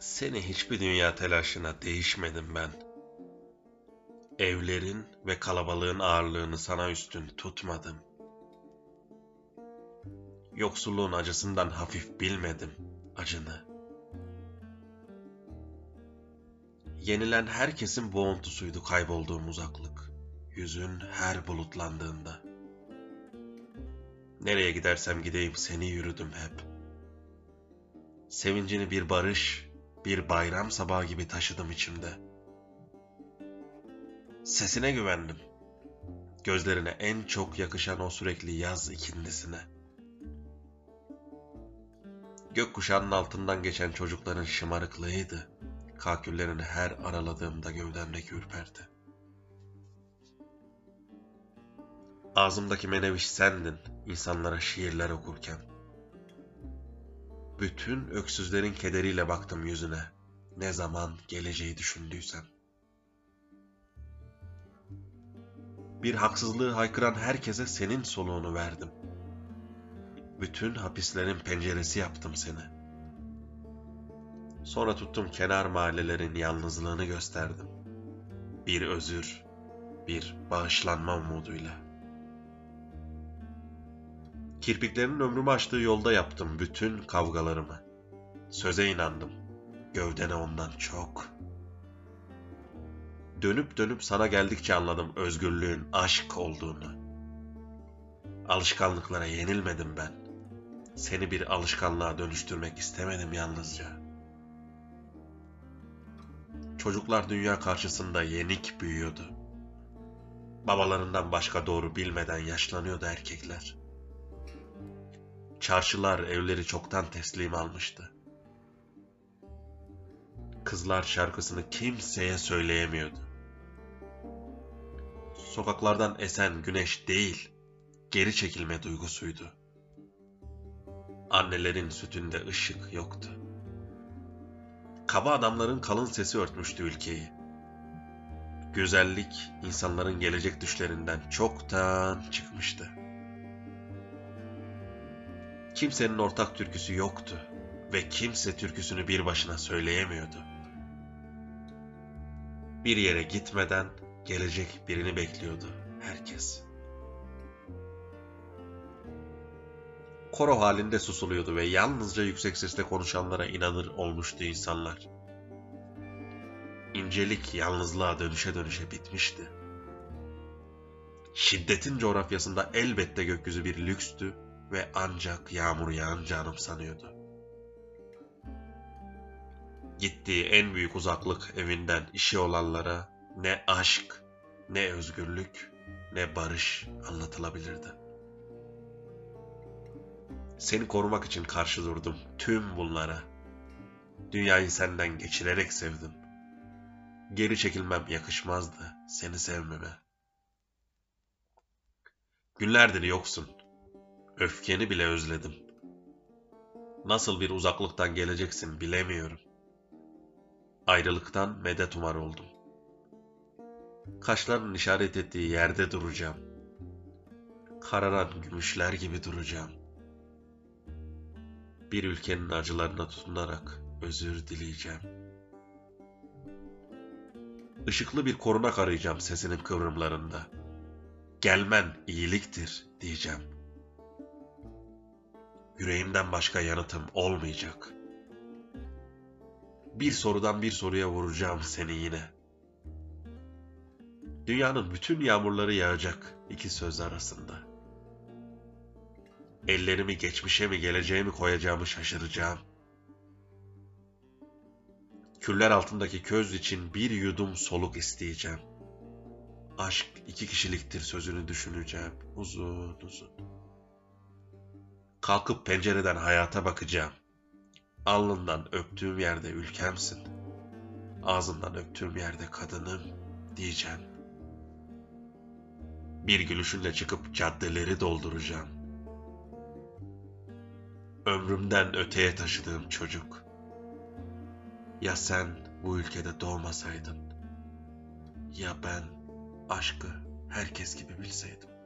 Seni hiçbir dünya telaşına değişmedim ben. Evlerin ve kalabalığın ağırlığını sana üstün tutmadım. Yoksulluğun acısından hafif bilmedim acını. Yenilen herkesin boğuntusuydu kaybolduğum uzaklık. Yüzün her bulutlandığında. Nereye gidersem gideyim seni yürüdüm hep. Sevincini bir barış, bir bayram sabahı gibi taşıdım içimde. Sesine güvendim. Gözlerine en çok yakışan o sürekli yaz ikindisine. Gökkuşağının altından geçen çocukların şımarıklığıydı. Kaküllerini her araladığımda gövdemdeki ürperdi. Ağzımdaki meneviş sendin insanlara şiirler okurken. Bütün öksüzlerin kederiyle baktım yüzüne. Ne zaman geleceği düşündüysem. Bir haksızlığı haykıran herkese senin soluğunu verdim. Bütün hapislerin penceresi yaptım seni. Sonra tuttum kenar mahallelerin yalnızlığını gösterdim. Bir özür, bir bağışlanma umuduyla.'' Kirpiklerinin ömrümü açtığı yolda yaptım bütün kavgalarımı. Söze inandım. Gövdene ondan çok. Dönüp dönüp sana geldikçe anladım özgürlüğün aşk olduğunu. Alışkanlıklara yenilmedim ben. Seni bir alışkanlığa dönüştürmek istemedim yalnızca. Çocuklar dünya karşısında yenik büyüyordu. Babalarından başka doğru bilmeden yaşlanıyordu erkekler. Çarşılar evleri çoktan teslim almıştı. Kızlar şarkısını kimseye söyleyemiyordu. Sokaklardan esen güneş değil, geri çekilme duygusuydu. Annelerin sütünde ışık yoktu. Kaba adamların kalın sesi örtmüştü ülkeyi. Güzellik insanların gelecek düşlerinden çoktan çıkmıştı. Kimsenin ortak türküsü yoktu ve kimse türküsünü bir başına söyleyemiyordu. Bir yere gitmeden gelecek birini bekliyordu herkes. Koro halinde susuluyordu ve yalnızca yüksek sesle konuşanlara inanır olmuştu insanlar. İncelik yalnızlığa dönüşe dönüşe bitmişti. Şiddetin coğrafyasında elbette gökyüzü bir lükstü ve ancak yağmur yağınca anımsanıyordu. Gittiği en büyük uzaklık evinden işi olanlara ne aşk, ne özgürlük, ne barış anlatılabilirdi. Seni korumak için karşı durdum tüm bunlara. Dünyayı senden geçirerek sevdim. Geri çekilmem yakışmazdı seni sevmeme. Günlerdir yoksun Öfkeni bile özledim. Nasıl bir uzaklıktan geleceksin bilemiyorum. Ayrılıktan medet umar oldum. Kaşların işaret ettiği yerde duracağım. Kararan gümüşler gibi duracağım. Bir ülkenin acılarına tutunarak özür dileyeceğim. Işıklı bir korunak arayacağım sesinin kıvrımlarında. Gelmen iyiliktir diyeceğim.'' Yüreğimden başka yanıtım olmayacak. Bir sorudan bir soruya vuracağım seni yine. Dünyanın bütün yağmurları yağacak iki söz arasında. Ellerimi geçmişe mi geleceğe mi koyacağımı şaşıracağım. Küller altındaki köz için bir yudum soluk isteyeceğim. Aşk iki kişiliktir sözünü düşüneceğim uzun uzun. Kalkıp pencereden hayata bakacağım. Alnından öptüğüm yerde ülkemsin. Ağzından öptüğüm yerde kadınım diyeceğim. Bir gülüşünle çıkıp caddeleri dolduracağım. Ömrümden öteye taşıdığım çocuk. Ya sen bu ülkede doğmasaydın? Ya ben aşkı herkes gibi bilseydim?